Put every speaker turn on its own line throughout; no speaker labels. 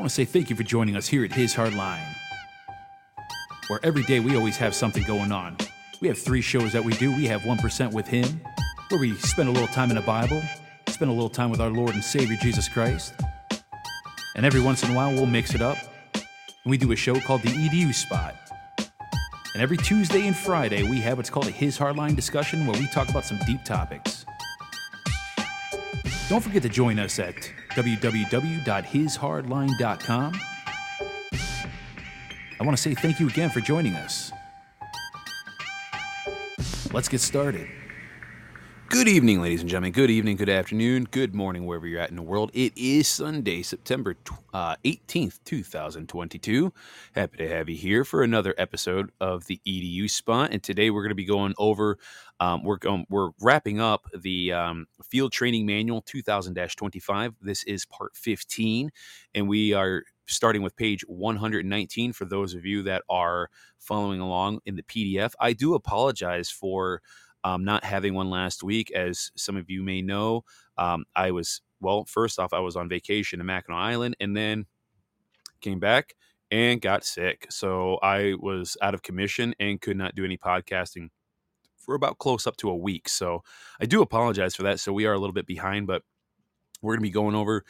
want to say thank you for joining us here at His Hard Line, where every day we always have something going on. We have three shows that we do. We have 1% with Him, where we spend a little time in the Bible, spend a little time with our Lord and Savior Jesus Christ. And every once in a while, we'll mix it up. And we do a show called the EDU Spot. And every Tuesday and Friday, we have what's called a His Hardline discussion where we talk about some deep topics. Don't forget to join us at www.hishardline.com. I want to say thank you again for joining us. Let's get started.
Good evening, ladies and gentlemen. Good evening, good afternoon, good morning, wherever you're at in the world. It is Sunday, September uh, 18th, 2022. Happy to have you here for another episode of the EDU Spot. And today we're going to be going over, um, we're, going, we're wrapping up the um, Field Training Manual 2000 25. This is part 15, and we are starting with page 119 for those of you that are following along in the PDF. I do apologize for um, not having one last week. As some of you may know, um, I was, well, first off, I was on vacation in Mackinac Island and then came back and got sick. So I was out of commission and could not do any podcasting for about close up to a week. So I do apologize for that. So we are a little bit behind, but we're going to be going over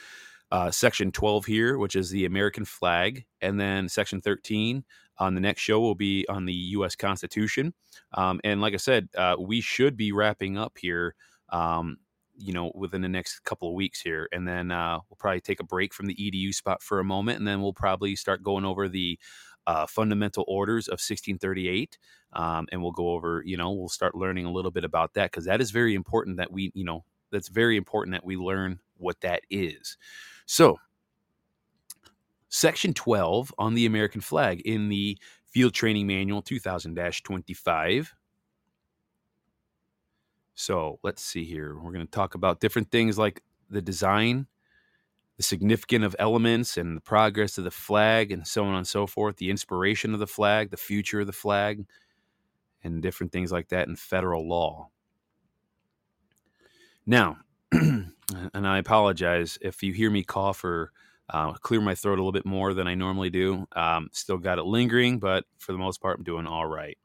uh, section 12 here, which is the American flag, and then section 13 on the next show will be on the U.S. Constitution. Um, and like I said, uh, we should be wrapping up here, um, you know, within the next couple of weeks here. And then uh, we'll probably take a break from the EDU spot for a moment. And then we'll probably start going over the uh, fundamental orders of 1638. Um, and we'll go over, you know, we'll start learning a little bit about that because that is very important that we, you know, that's very important that we learn what that is. So, Section 12 on the American flag in the Field Training Manual 2000 25. So let's see here. We're going to talk about different things like the design, the significance of elements, and the progress of the flag, and so on and so forth, the inspiration of the flag, the future of the flag, and different things like that in federal law. Now, and I apologize if you hear me cough or uh, clear my throat a little bit more than I normally do. Um, still got it lingering, but for the most part, I'm doing all right.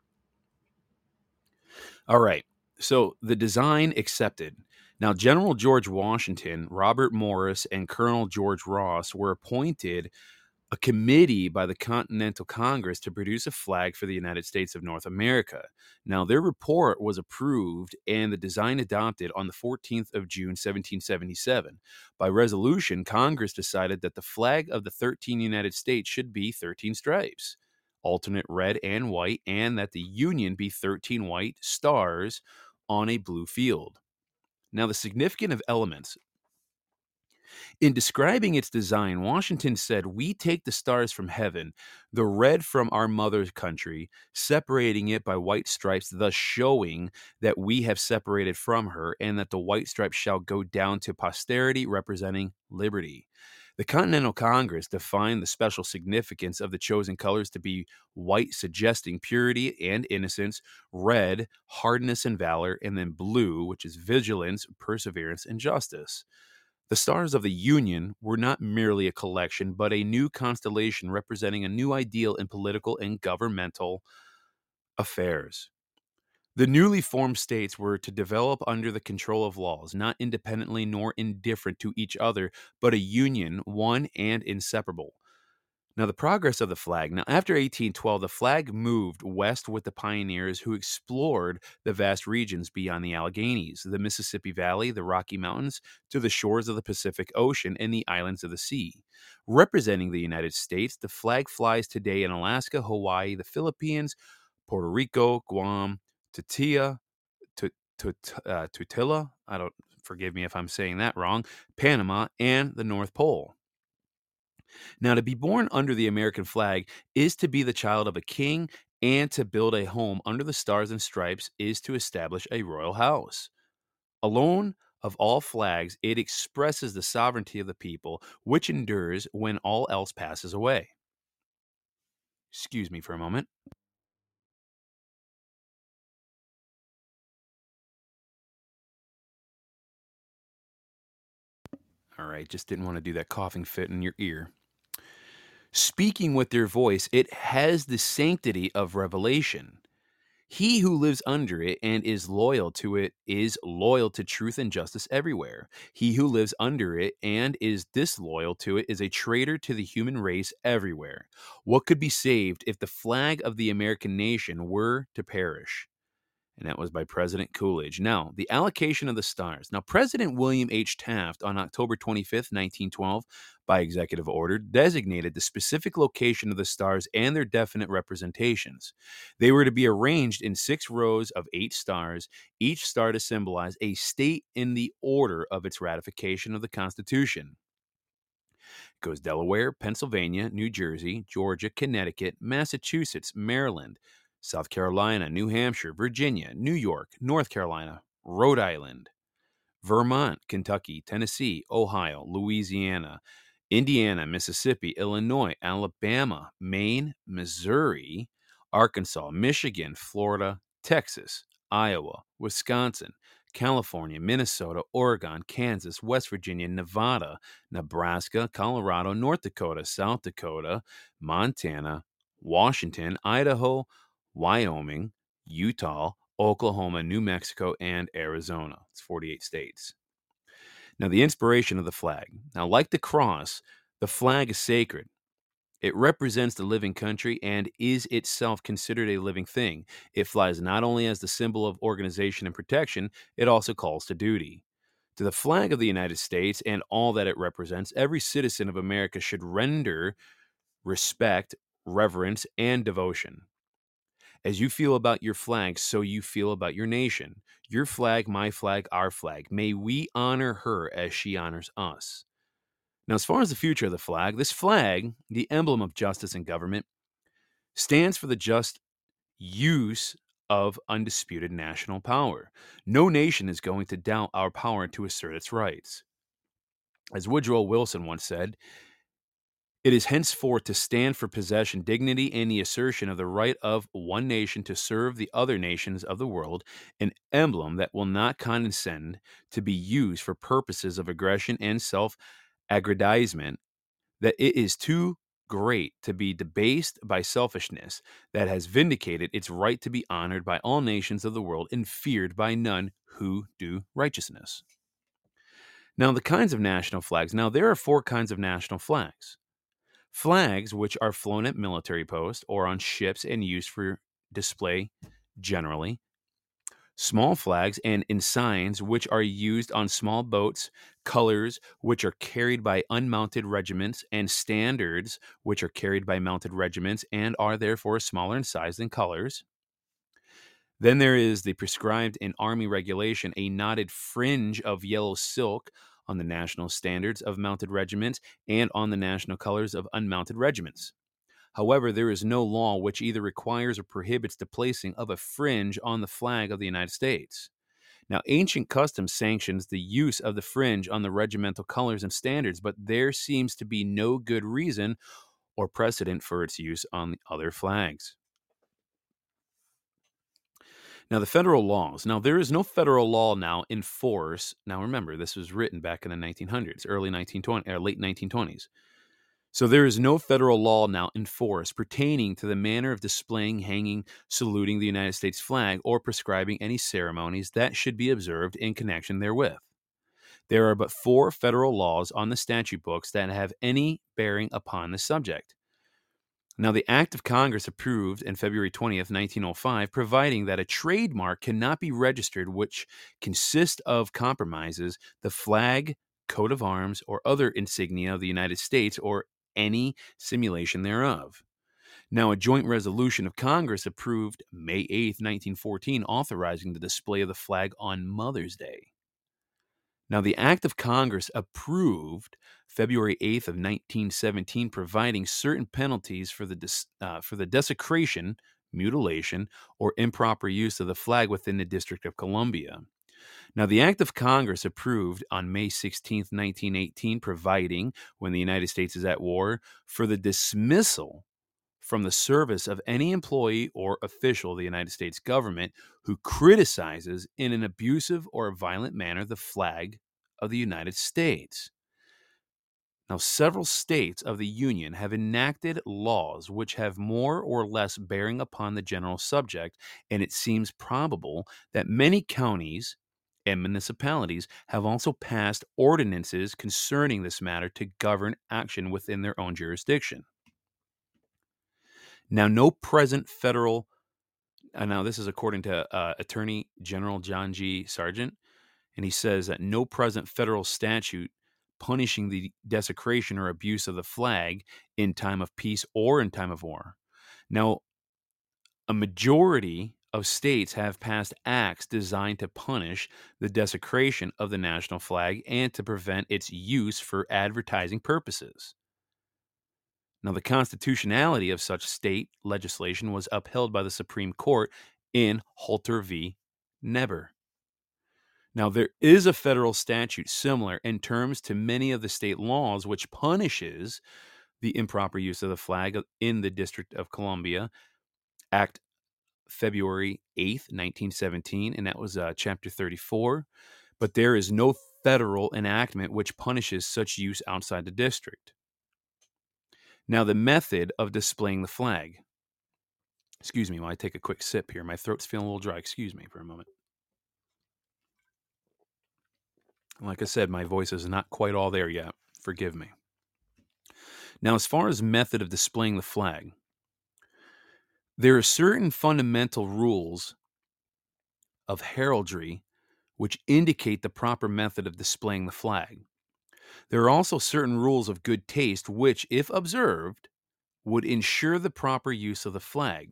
All right. So the design accepted. Now, General George Washington, Robert Morris, and Colonel George Ross were appointed a committee by the Continental Congress to produce a flag for the United States of North America. Now, their report was approved and the design adopted on the 14th of June, 1777. By resolution, Congress decided that the flag of the 13 United States should be 13 stripes, alternate red and white, and that the Union be 13 white stars on a blue field. Now, the significance of elements in describing its design, Washington said, We take the stars from heaven, the red from our mother's country, separating it by white stripes, thus showing that we have separated from her, and that the white stripes shall go down to posterity, representing liberty. The Continental Congress defined the special significance of the chosen colors to be white, suggesting purity and innocence, red, hardness and valor, and then blue, which is vigilance, perseverance, and justice. The stars of the Union were not merely a collection, but a new constellation representing a new ideal in political and governmental affairs. The newly formed states were to develop under the control of laws, not independently nor indifferent to each other, but a union, one and inseparable. Now, the progress of the flag. Now, after 1812, the flag moved west with the pioneers who explored the vast regions beyond the Alleghanies, the Mississippi Valley, the Rocky Mountains, to the shores of the Pacific Ocean and the islands of the sea. Representing the United States, the flag flies today in Alaska, Hawaii, the Philippines, Puerto Rico, Guam, Tatia, uh, Tutila, I don't forgive me if I'm saying that wrong, Panama, and the North Pole. Now, to be born under the American flag is to be the child of a king, and to build a home under the stars and stripes is to establish a royal house. Alone of all flags, it expresses the sovereignty of the people, which endures when all else passes away. Excuse me for a moment. All right, just didn't want to do that coughing fit in your ear. Speaking with their voice, it has the sanctity of revelation. He who lives under it and is loyal to it is loyal to truth and justice everywhere. He who lives under it and is disloyal to it is a traitor to the human race everywhere. What could be saved if the flag of the American nation were to perish? And that was by President Coolidge. Now, the allocation of the stars. Now, President William H. Taft on October 25th, 1912, by executive order, designated the specific location of the stars and their definite representations. They were to be arranged in six rows of eight stars, each star to symbolize a state in the order of its ratification of the Constitution. It goes Delaware, Pennsylvania, New Jersey, Georgia, Connecticut, Massachusetts, Maryland, South Carolina, New Hampshire, Virginia, New York, North Carolina, Rhode Island, Vermont, Kentucky, Tennessee, Ohio, Louisiana, Indiana, Mississippi, Illinois, Alabama, Maine, Missouri, Arkansas, Michigan, Florida, Texas, Iowa, Wisconsin, California, Minnesota, Oregon, Kansas, West Virginia, Nevada, Nebraska, Colorado, North Dakota, South Dakota, Montana, Washington, Idaho, Wyoming, Utah, Oklahoma, New Mexico, and Arizona. It's 48 states. Now, the inspiration of the flag. Now, like the cross, the flag is sacred. It represents the living country and is itself considered a living thing. It flies not only as the symbol of organization and protection, it also calls to duty. To the flag of the United States and all that it represents, every citizen of America should render respect, reverence, and devotion. As you feel about your flag, so you feel about your nation. Your flag, my flag, our flag. May we honor her as she honors us. Now, as far as the future of the flag, this flag, the emblem of justice and government, stands for the just use of undisputed national power. No nation is going to doubt our power to assert its rights. As Woodrow Wilson once said, it is henceforth to stand for possession, dignity, and the assertion of the right of one nation to serve the other nations of the world, an emblem that will not condescend to be used for purposes of aggression and self aggrandizement, that it is too great to be debased by selfishness, that has vindicated its right to be honored by all nations of the world and feared by none who do righteousness. Now, the kinds of national flags. Now, there are four kinds of national flags. Flags, which are flown at military posts or on ships and used for display generally. Small flags and ensigns, which are used on small boats, colors, which are carried by unmounted regiments, and standards, which are carried by mounted regiments and are therefore smaller in size than colors. Then there is the prescribed in Army regulation a knotted fringe of yellow silk on the national standards of mounted regiments and on the national colors of unmounted regiments. However, there is no law which either requires or prohibits the placing of a fringe on the flag of the United States. Now, ancient custom sanctions the use of the fringe on the regimental colors and standards, but there seems to be no good reason or precedent for its use on the other flags. Now, the federal laws. Now, there is no federal law now in force. Now, remember, this was written back in the 1900s, early 1920s, or uh, late 1920s. So there is no federal law now in force pertaining to the manner of displaying, hanging, saluting the United States flag, or prescribing any ceremonies that should be observed in connection therewith. There are but four federal laws on the statute books that have any bearing upon the subject. Now, the Act of Congress approved in February 20th, 1905, providing that a trademark cannot be registered which consists of compromises the flag, coat of arms, or other insignia of the United States or any simulation thereof. Now, a joint resolution of Congress approved May 8, 1914, authorizing the display of the flag on Mother's Day. Now, the Act of Congress approved February 8th of 1917, providing certain penalties for the uh, for the desecration, mutilation, or improper use of the flag within the District of Columbia. Now, the Act of Congress approved on May 16, 1918, providing, when the United States is at war, for the dismissal from the service of any employee or official of the United States government who criticizes in an abusive or violent manner the flag of the United States. Now, several states of the Union have enacted laws which have more or less bearing upon the general subject, and it seems probable that many counties and municipalities have also passed ordinances concerning this matter to govern action within their own jurisdiction. Now, no present federal, uh, now this is according to uh, Attorney General John G. Sargent, and he says that no present federal statute punishing the desecration or abuse of the flag in time of peace or in time of war. Now, a majority of states have passed acts designed to punish the desecration of the national flag and to prevent its use for advertising purposes. Now, the constitutionality of such state legislation was upheld by the Supreme Court in Halter v. Neber. Now, there is a federal statute similar in terms to many of the state laws which punishes the improper use of the flag in the District of Columbia, Act February 8th, 1917, and that was uh, Chapter 34. But there is no federal enactment which punishes such use outside the district. Now, the method of displaying the flag. Excuse me while I take a quick sip here. My throat's feeling a little dry. Excuse me for a moment. Like I said, my voice is not quite all there yet. Forgive me. Now, as far as method of displaying the flag, there are certain fundamental rules of heraldry which indicate the proper method of displaying the flag. There are also certain rules of good taste which, if observed, would ensure the proper use of the flag.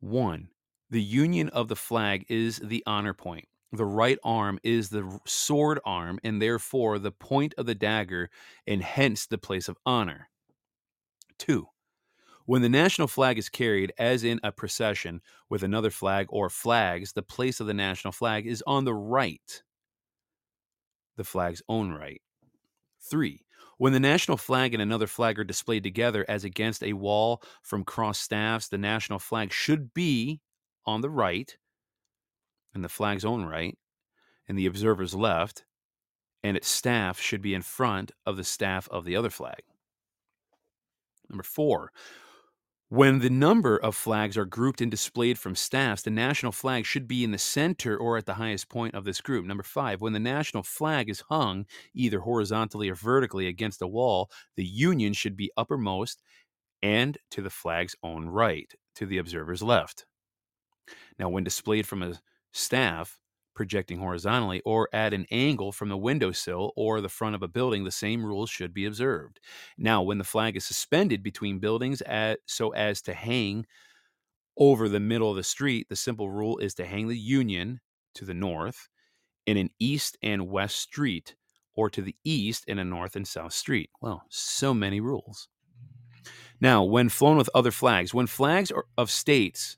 1. The union of the flag is the honor point the right arm is the sword arm and therefore the point of the dagger and hence the place of honor. Two, when the national flag is carried, as in a procession with another flag or flags, the place of the national flag is on the right, the flag's own right. Three, when the national flag and another flag are displayed together as against a wall from cross staffs, the national flag should be on the right, and the flag's own right, and the observer's left, and its staff should be in front of the staff of the other flag. Number four, when the number of flags are grouped and displayed from staffs, the national flag should be in the center or at the highest point of this group. Number five, when the national flag is hung either horizontally or vertically against a wall, the union should be uppermost and to the flag's own right, to the observer's left. Now, when displayed from a staff projecting horizontally or at an angle from the windowsill or the front of a building, the same rules should be observed. Now, when the flag is suspended between buildings at, so as to hang over the middle of the street, the simple rule is to hang the Union to the north in an east and west street or to the east in a north and south street. Well, so many rules. Now, when flown with other flags, when flags are of states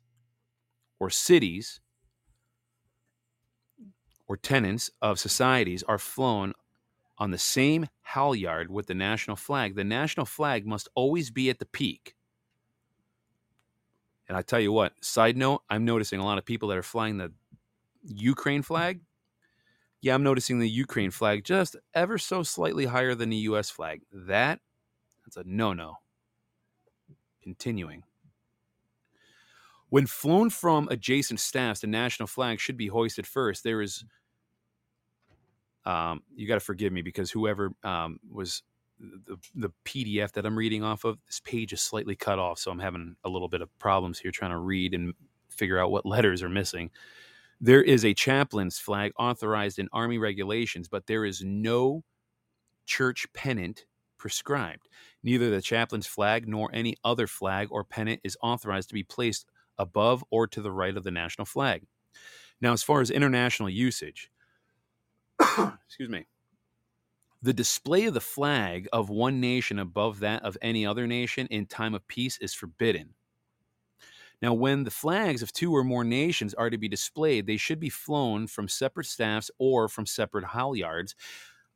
or cities or tenants of societies are flown on the same halyard with the national flag, the national flag must always be at the peak. And I tell you what, side note, I'm noticing a lot of people that are flying the Ukraine flag. Yeah, I'm noticing the Ukraine flag just ever so slightly higher than the US flag. That that's a no-no. Continuing. When flown from adjacent staffs, the national flag should be hoisted first. There is um, you got to forgive me because whoever um, was the, the PDF that I'm reading off of, this page is slightly cut off, so I'm having a little bit of problems here trying to read and figure out what letters are missing. There is a chaplain's flag authorized in Army regulations, but there is no church pennant prescribed. Neither the chaplain's flag nor any other flag or pennant is authorized to be placed above or to the right of the national flag. Now, as far as international usage, excuse me, the display of the flag of one nation above that of any other nation in time of peace is forbidden. Now, when the flags of two or more nations are to be displayed, they should be flown from separate staffs or from separate halyards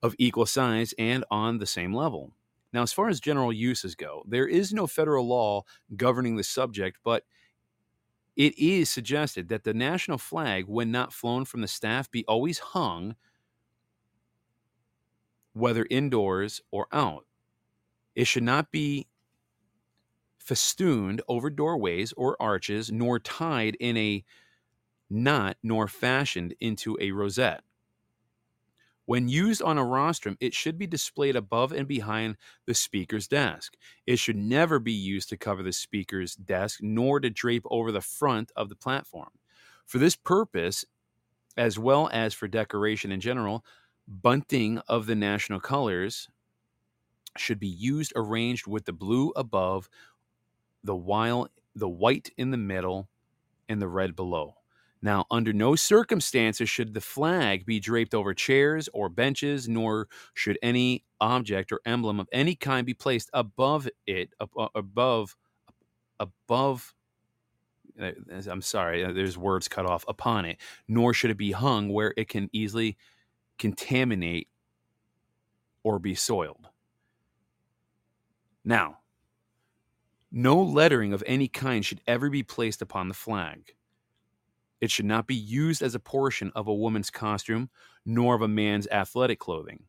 of equal size and on the same level. Now, as far as general uses go, there is no federal law governing the subject, but it is suggested that the national flag, when not flown from the staff, be always hung whether indoors or out. It should not be festooned over doorways or arches, nor tied in a knot, nor fashioned into a rosette. When used on a rostrum, it should be displayed above and behind the speaker's desk. It should never be used to cover the speaker's desk, nor to drape over the front of the platform. For this purpose, as well as for decoration in general, bunting of the national colors should be used arranged with the blue above, the while the white in the middle, and the red below. Now, under no circumstances should the flag be draped over chairs or benches, nor should any object or emblem of any kind be placed above it, above, above. Uh, I'm sorry, uh, there's words cut off upon it, nor should it be hung where it can easily contaminate or be soiled. Now, no lettering of any kind should ever be placed upon the flag. It should not be used as a portion of a woman's costume nor of a man's athletic clothing.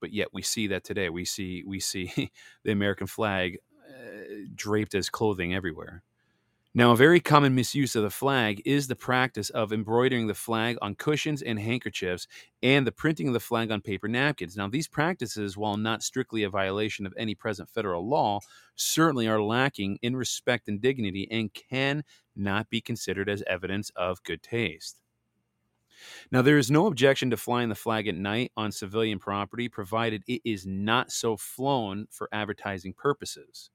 But yet we see that today. We see we see the American flag uh, draped as clothing everywhere. Now, a very common misuse of the flag is the practice of embroidering the flag on cushions and handkerchiefs and the printing of the flag on paper napkins. Now, these practices, while not strictly a violation of any present federal law, certainly are lacking in respect and dignity and can not be considered as evidence of good taste. Now, there is no objection to flying the flag at night on civilian property, provided it is not so flown for advertising purposes.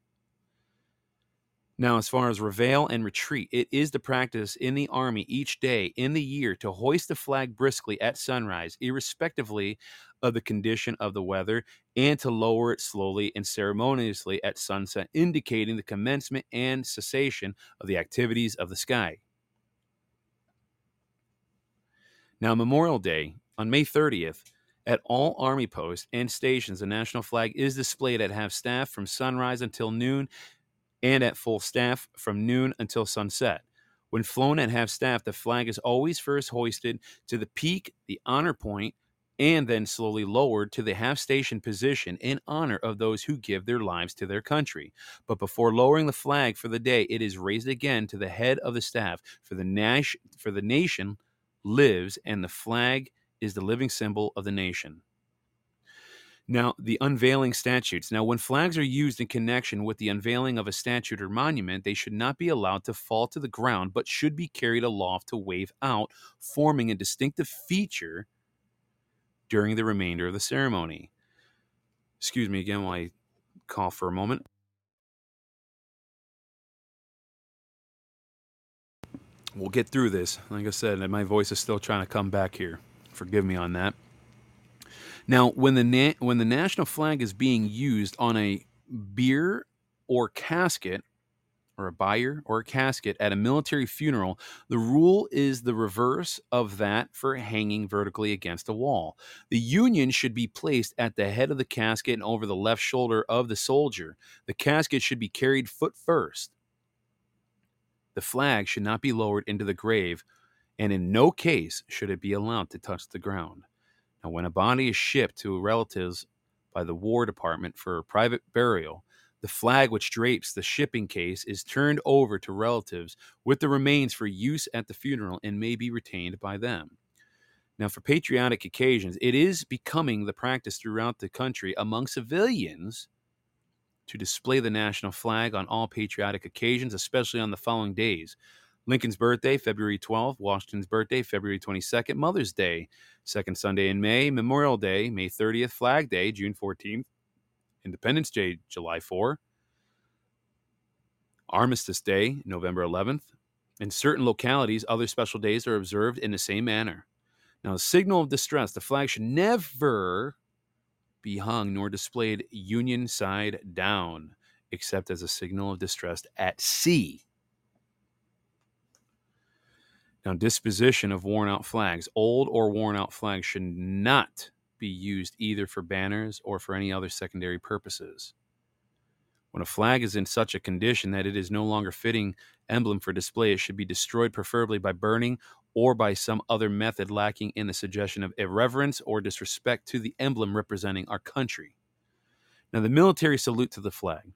Now, as far as reveille and retreat, it is the practice in the Army each day in the year to hoist the flag briskly at sunrise, irrespectively of the condition of the weather, and to lower it slowly and ceremoniously at sunset, indicating the commencement and cessation of the activities of the sky. Now, Memorial Day on May 30th, at all Army posts and stations, the national flag is displayed at half staff from sunrise until noon and at full staff from noon until sunset. When flown at half staff, the flag is always first hoisted to the peak, the honor point, and then slowly lowered to the half station position in honor of those who give their lives to their country. But before lowering the flag for the day, it is raised again to the head of the staff, for the, nas- for the nation lives, and the flag is the living symbol of the nation. Now, the unveiling statutes. Now, when flags are used in connection with the unveiling of a statute or monument, they should not be allowed to fall to the ground, but should be carried aloft to wave out, forming a distinctive feature during the remainder of the ceremony. Excuse me again while I call for a moment. We'll get through this. Like I said, my voice is still trying to come back here. Forgive me on that. Now, when the na- when the national flag is being used on a bier or casket, or a bier or a casket at a military funeral, the rule is the reverse of that for hanging vertically against a wall. The union should be placed at the head of the casket and over the left shoulder of the soldier. The casket should be carried foot first. The flag should not be lowered into the grave, and in no case should it be allowed to touch the ground. Now, when a body is shipped to relatives by the War Department for private burial, the flag which drapes the shipping case is turned over to relatives with the remains for use at the funeral and may be retained by them. Now, for patriotic occasions, it is becoming the practice throughout the country among civilians to display the national flag on all patriotic occasions, especially on the following days Lincoln's birthday, February 12th. Washington's birthday, February 22nd. Mother's Day, second Sunday in May. Memorial Day, May 30th. Flag Day, June 14th. Independence Day, July 4. Armistice Day, November 11th. In certain localities, other special days are observed in the same manner. Now, a signal of distress, the flag should never be hung nor displayed Union side down, except as a signal of distress at sea. Now, disposition of worn out flags. Old or worn out flags should not be used either for banners or for any other secondary purposes. When a flag is in such a condition that it is no longer fitting emblem for display, it should be destroyed, preferably by burning or by some other method lacking in the suggestion of irreverence or disrespect to the emblem representing our country. Now, the military salute to the flag.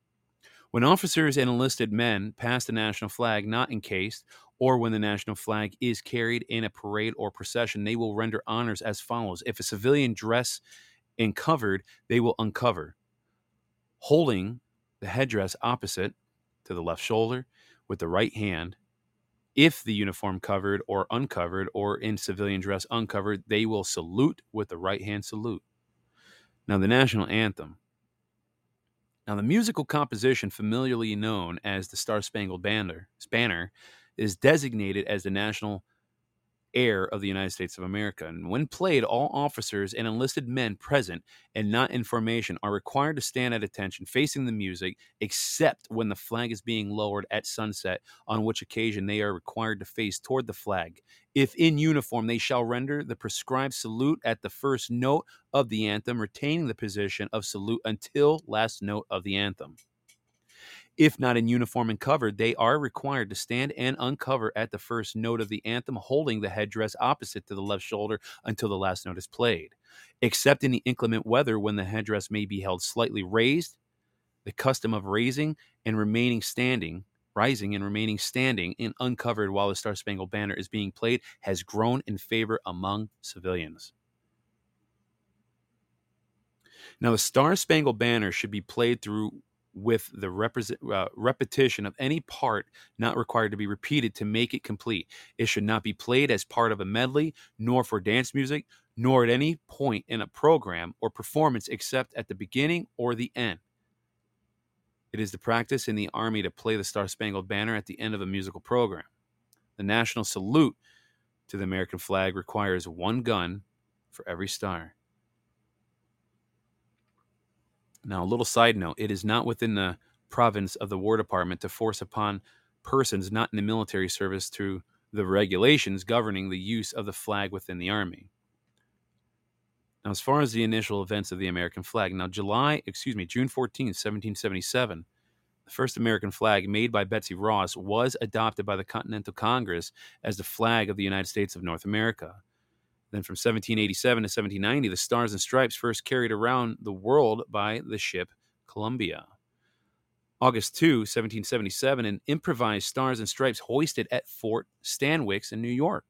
When officers and enlisted men pass the national flag not encased, or when the national flag is carried in a parade or procession, they will render honors as follows. If a civilian dress and covered, they will uncover, holding the headdress opposite to the left shoulder with the right hand. If the uniform covered or uncovered, or in civilian dress uncovered, they will salute with the right hand salute. Now, the national anthem. Now, the musical composition, familiarly known as the Star Spangled Banner, Spanner, is designated as the national air of the United States of America. And when played, all officers and enlisted men present and not in formation are required to stand at attention facing the music, except when the flag is being lowered at sunset, on which occasion they are required to face toward the flag. If in uniform, they shall render the prescribed salute at the first note of the anthem, retaining the position of salute until last note of the anthem. If not in uniform and covered, they are required to stand and uncover at the first note of the anthem, holding the headdress opposite to the left shoulder until the last note is played. Except in the inclement weather when the headdress may be held slightly raised, the custom of raising and remaining standing, rising and remaining standing and uncovered while the Star Spangled Banner is being played has grown in favor among civilians. Now, the Star Spangled Banner should be played through with the represent, uh, repetition of any part not required to be repeated to make it complete. It should not be played as part of a medley, nor for dance music, nor at any point in a program or performance except at the beginning or the end. It is the practice in the Army to play the Star Spangled Banner at the end of a musical program. The national salute to the American flag requires one gun for every star. Now, a little side note it is not within the province of the War Department to force upon persons not in the military service through the regulations governing the use of the flag within the Army. Now, as far as the initial events of the American flag, now July, excuse me, June 14, 1777, the first American flag made by Betsy Ross was adopted by the Continental Congress as the flag of the United States of North America. Then from 1787 to 1790, the Stars and Stripes first carried around the world by the ship Columbia. August 2, 1777, an improvised Stars and Stripes hoisted at Fort Stanwix in New York.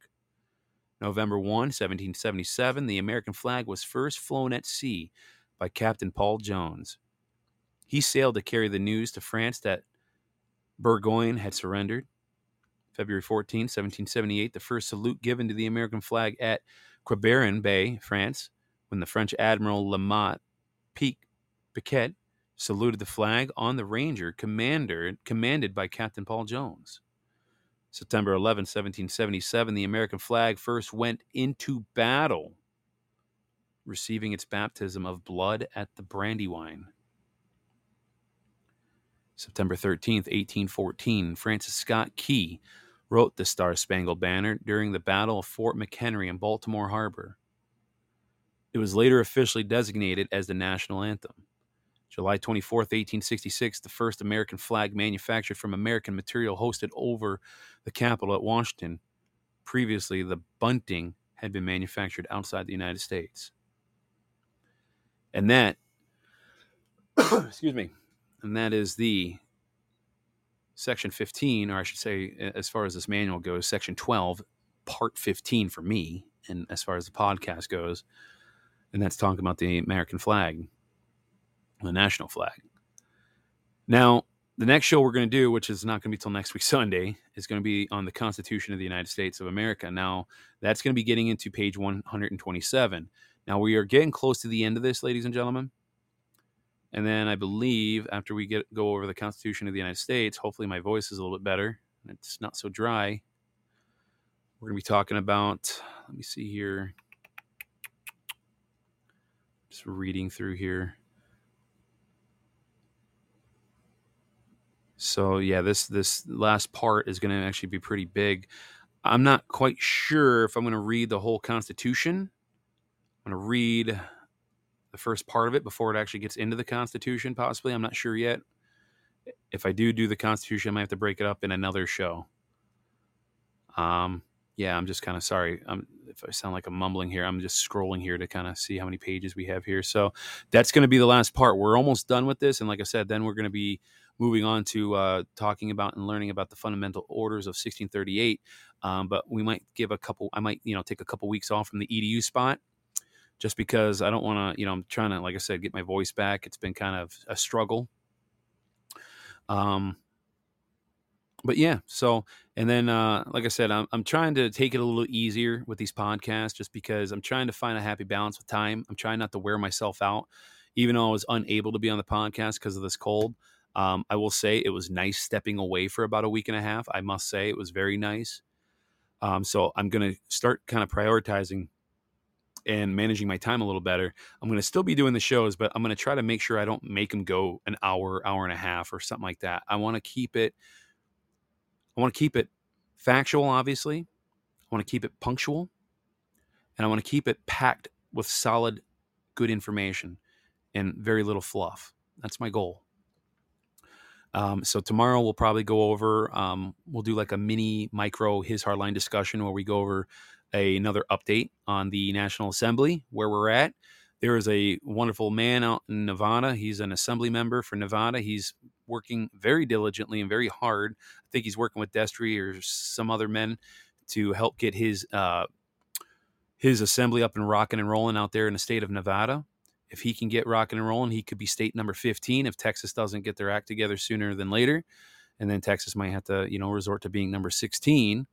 November 1, 1777, the American flag was first flown at sea by Captain Paul Jones. He sailed to carry the news to France that Burgoyne had surrendered. February 14, 1778, the first salute given to the American flag at Quiberon Bay, France, when the French Admiral La Motte Picquet saluted the flag on the Ranger commander, commanded by Captain Paul Jones. September 11, 1777, the American flag first went into battle, receiving its baptism of blood at the Brandywine. September 13, 1814, Francis Scott Key wrote the Star Spangled Banner during the Battle of Fort McHenry in Baltimore Harbor. It was later officially designated as the national anthem. July 24, 1866, the first American flag manufactured from American material hosted over the Capitol at Washington. Previously, the bunting had been manufactured outside the United States. And that, excuse me, and that is the section 15, or I should say, as far as this manual goes, section 12, part 15 for me, and as far as the podcast goes, and that's talking about the American flag, the national flag. Now, the next show we're going to do, which is not going to be till next week Sunday, is going to be on the Constitution of the United States of America. Now, that's going to be getting into page 127. Now, we are getting close to the end of this, ladies and gentlemen. And then I believe after we get go over the Constitution of the United States, hopefully my voice is a little bit better. It's not so dry. We're going to be talking about, let me see here. Just reading through here. So yeah, this this last part is going to actually be pretty big. I'm not quite sure if I'm going to read the whole Constitution. I'm going to read the first part of it before it actually gets into the Constitution, possibly. I'm not sure yet. If I do do the Constitution, I might have to break it up in another show. Um, yeah, I'm just kind of sorry. I'm, if I sound like I'm mumbling here, I'm just scrolling here to kind of see how many pages we have here. So that's going to be the last part. We're almost done with this, and like I said, then we're going to be moving on to uh, talking about and learning about the fundamental orders of 1638. Um, but we might give a couple. I might you know take a couple weeks off from the EDU spot just because I don't want to. You know, I'm trying to, like I said, get my voice back. It's been kind of a struggle. Um, but yeah, so and then uh, like I said, I'm I'm trying to take it a little easier with these podcasts, just because I'm trying to find a happy balance with time. I'm trying not to wear myself out, even though I was unable to be on the podcast because of this cold. Um, I will say it was nice stepping away for about a week and a half. I must say it was very nice. Um, so I'm going to start kind of prioritizing and managing my time a little better. I'm going to still be doing the shows, but I'm going to try to make sure I don't make them go an hour, hour and a half, or something like that. I want to keep it I want to keep it factual, obviously. I want to keep it punctual. And I want to keep it packed with solid, good information and very little fluff. That's my goal. Um, so tomorrow we'll probably go over, um, we'll do like a mini micro his hardline discussion where we go over a, another update on the National Assembly, where we're at. There is a wonderful man out in Nevada. He's an assembly member for Nevada. He's working very diligently and very hard. I think he's working with Destry or some other men to help get his uh, his assembly up and rocking and rolling out there in the state of Nevada. If he can get rocking and rolling, he could be state number 15 if Texas doesn't get their act together sooner than later. And then Texas might have to, you know, resort to being number 16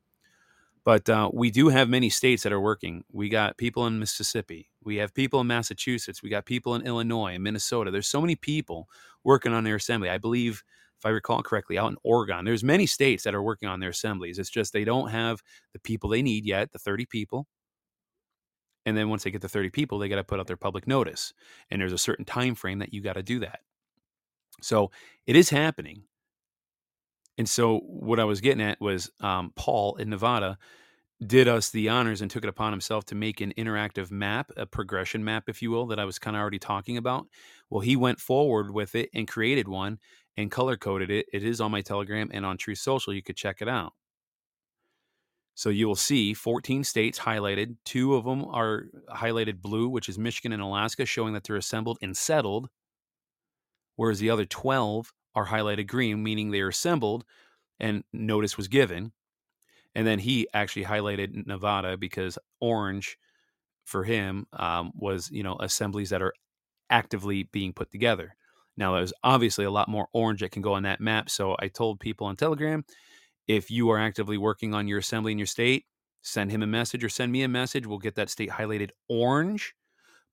but uh, we do have many states that are working. We got people in Mississippi. We have people in Massachusetts. We got people in Illinois and Minnesota. There's so many people working on their assembly. I believe, if I recall correctly, out in Oregon, there's many states that are working on their assemblies. It's just they don't have the people they need yet, the 30 people. And then once they get the 30 people, they got to put out their public notice. And there's a certain time frame that you got to do that. So it is happening. And so what I was getting at was um, Paul in Nevada did us the honors and took it upon himself to make an interactive map, a progression map, if you will, that I was kind of already talking about. Well, he went forward with it and created one and color coded it. It is on my Telegram and on Truth Social. You could check it out. So you will see 14 states highlighted. Two of them are highlighted blue, which is Michigan and Alaska, showing that they're assembled and settled, whereas the other 12 are highlighted green, meaning they are assembled and notice was given. And then he actually highlighted Nevada because orange for him um, was, you know, assemblies that are actively being put together. Now, there's obviously a lot more orange that can go on that map. So I told people on Telegram if you are actively working on your assembly in your state, send him a message or send me a message. We'll get that state highlighted orange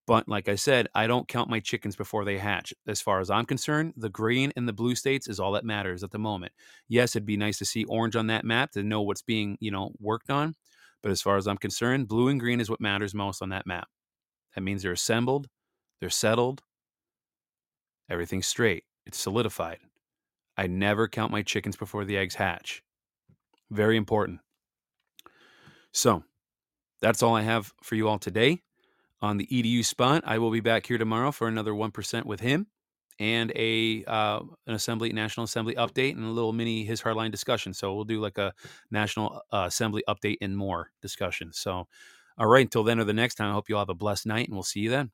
but like I said, I don't count my chickens before they hatch. As far as I'm concerned, the green and the blue states is all that matters at the moment. Yes, it'd be nice to see orange on that map to know what's being, you know, worked on. But as far as I'm concerned, blue and green is what matters most on that map. That means they're assembled, they're settled, everything's straight, it's solidified. I never count my chickens before the eggs hatch. Very important. So, that's all I have for you all today on the edu spot. I will be back here tomorrow for another 1% with him and a uh, an assembly national assembly update and a little mini his hardline discussion. So we'll do like a national uh, assembly update and more discussion. So all right until then or the next time i hope you all have a blessed night and we'll see you then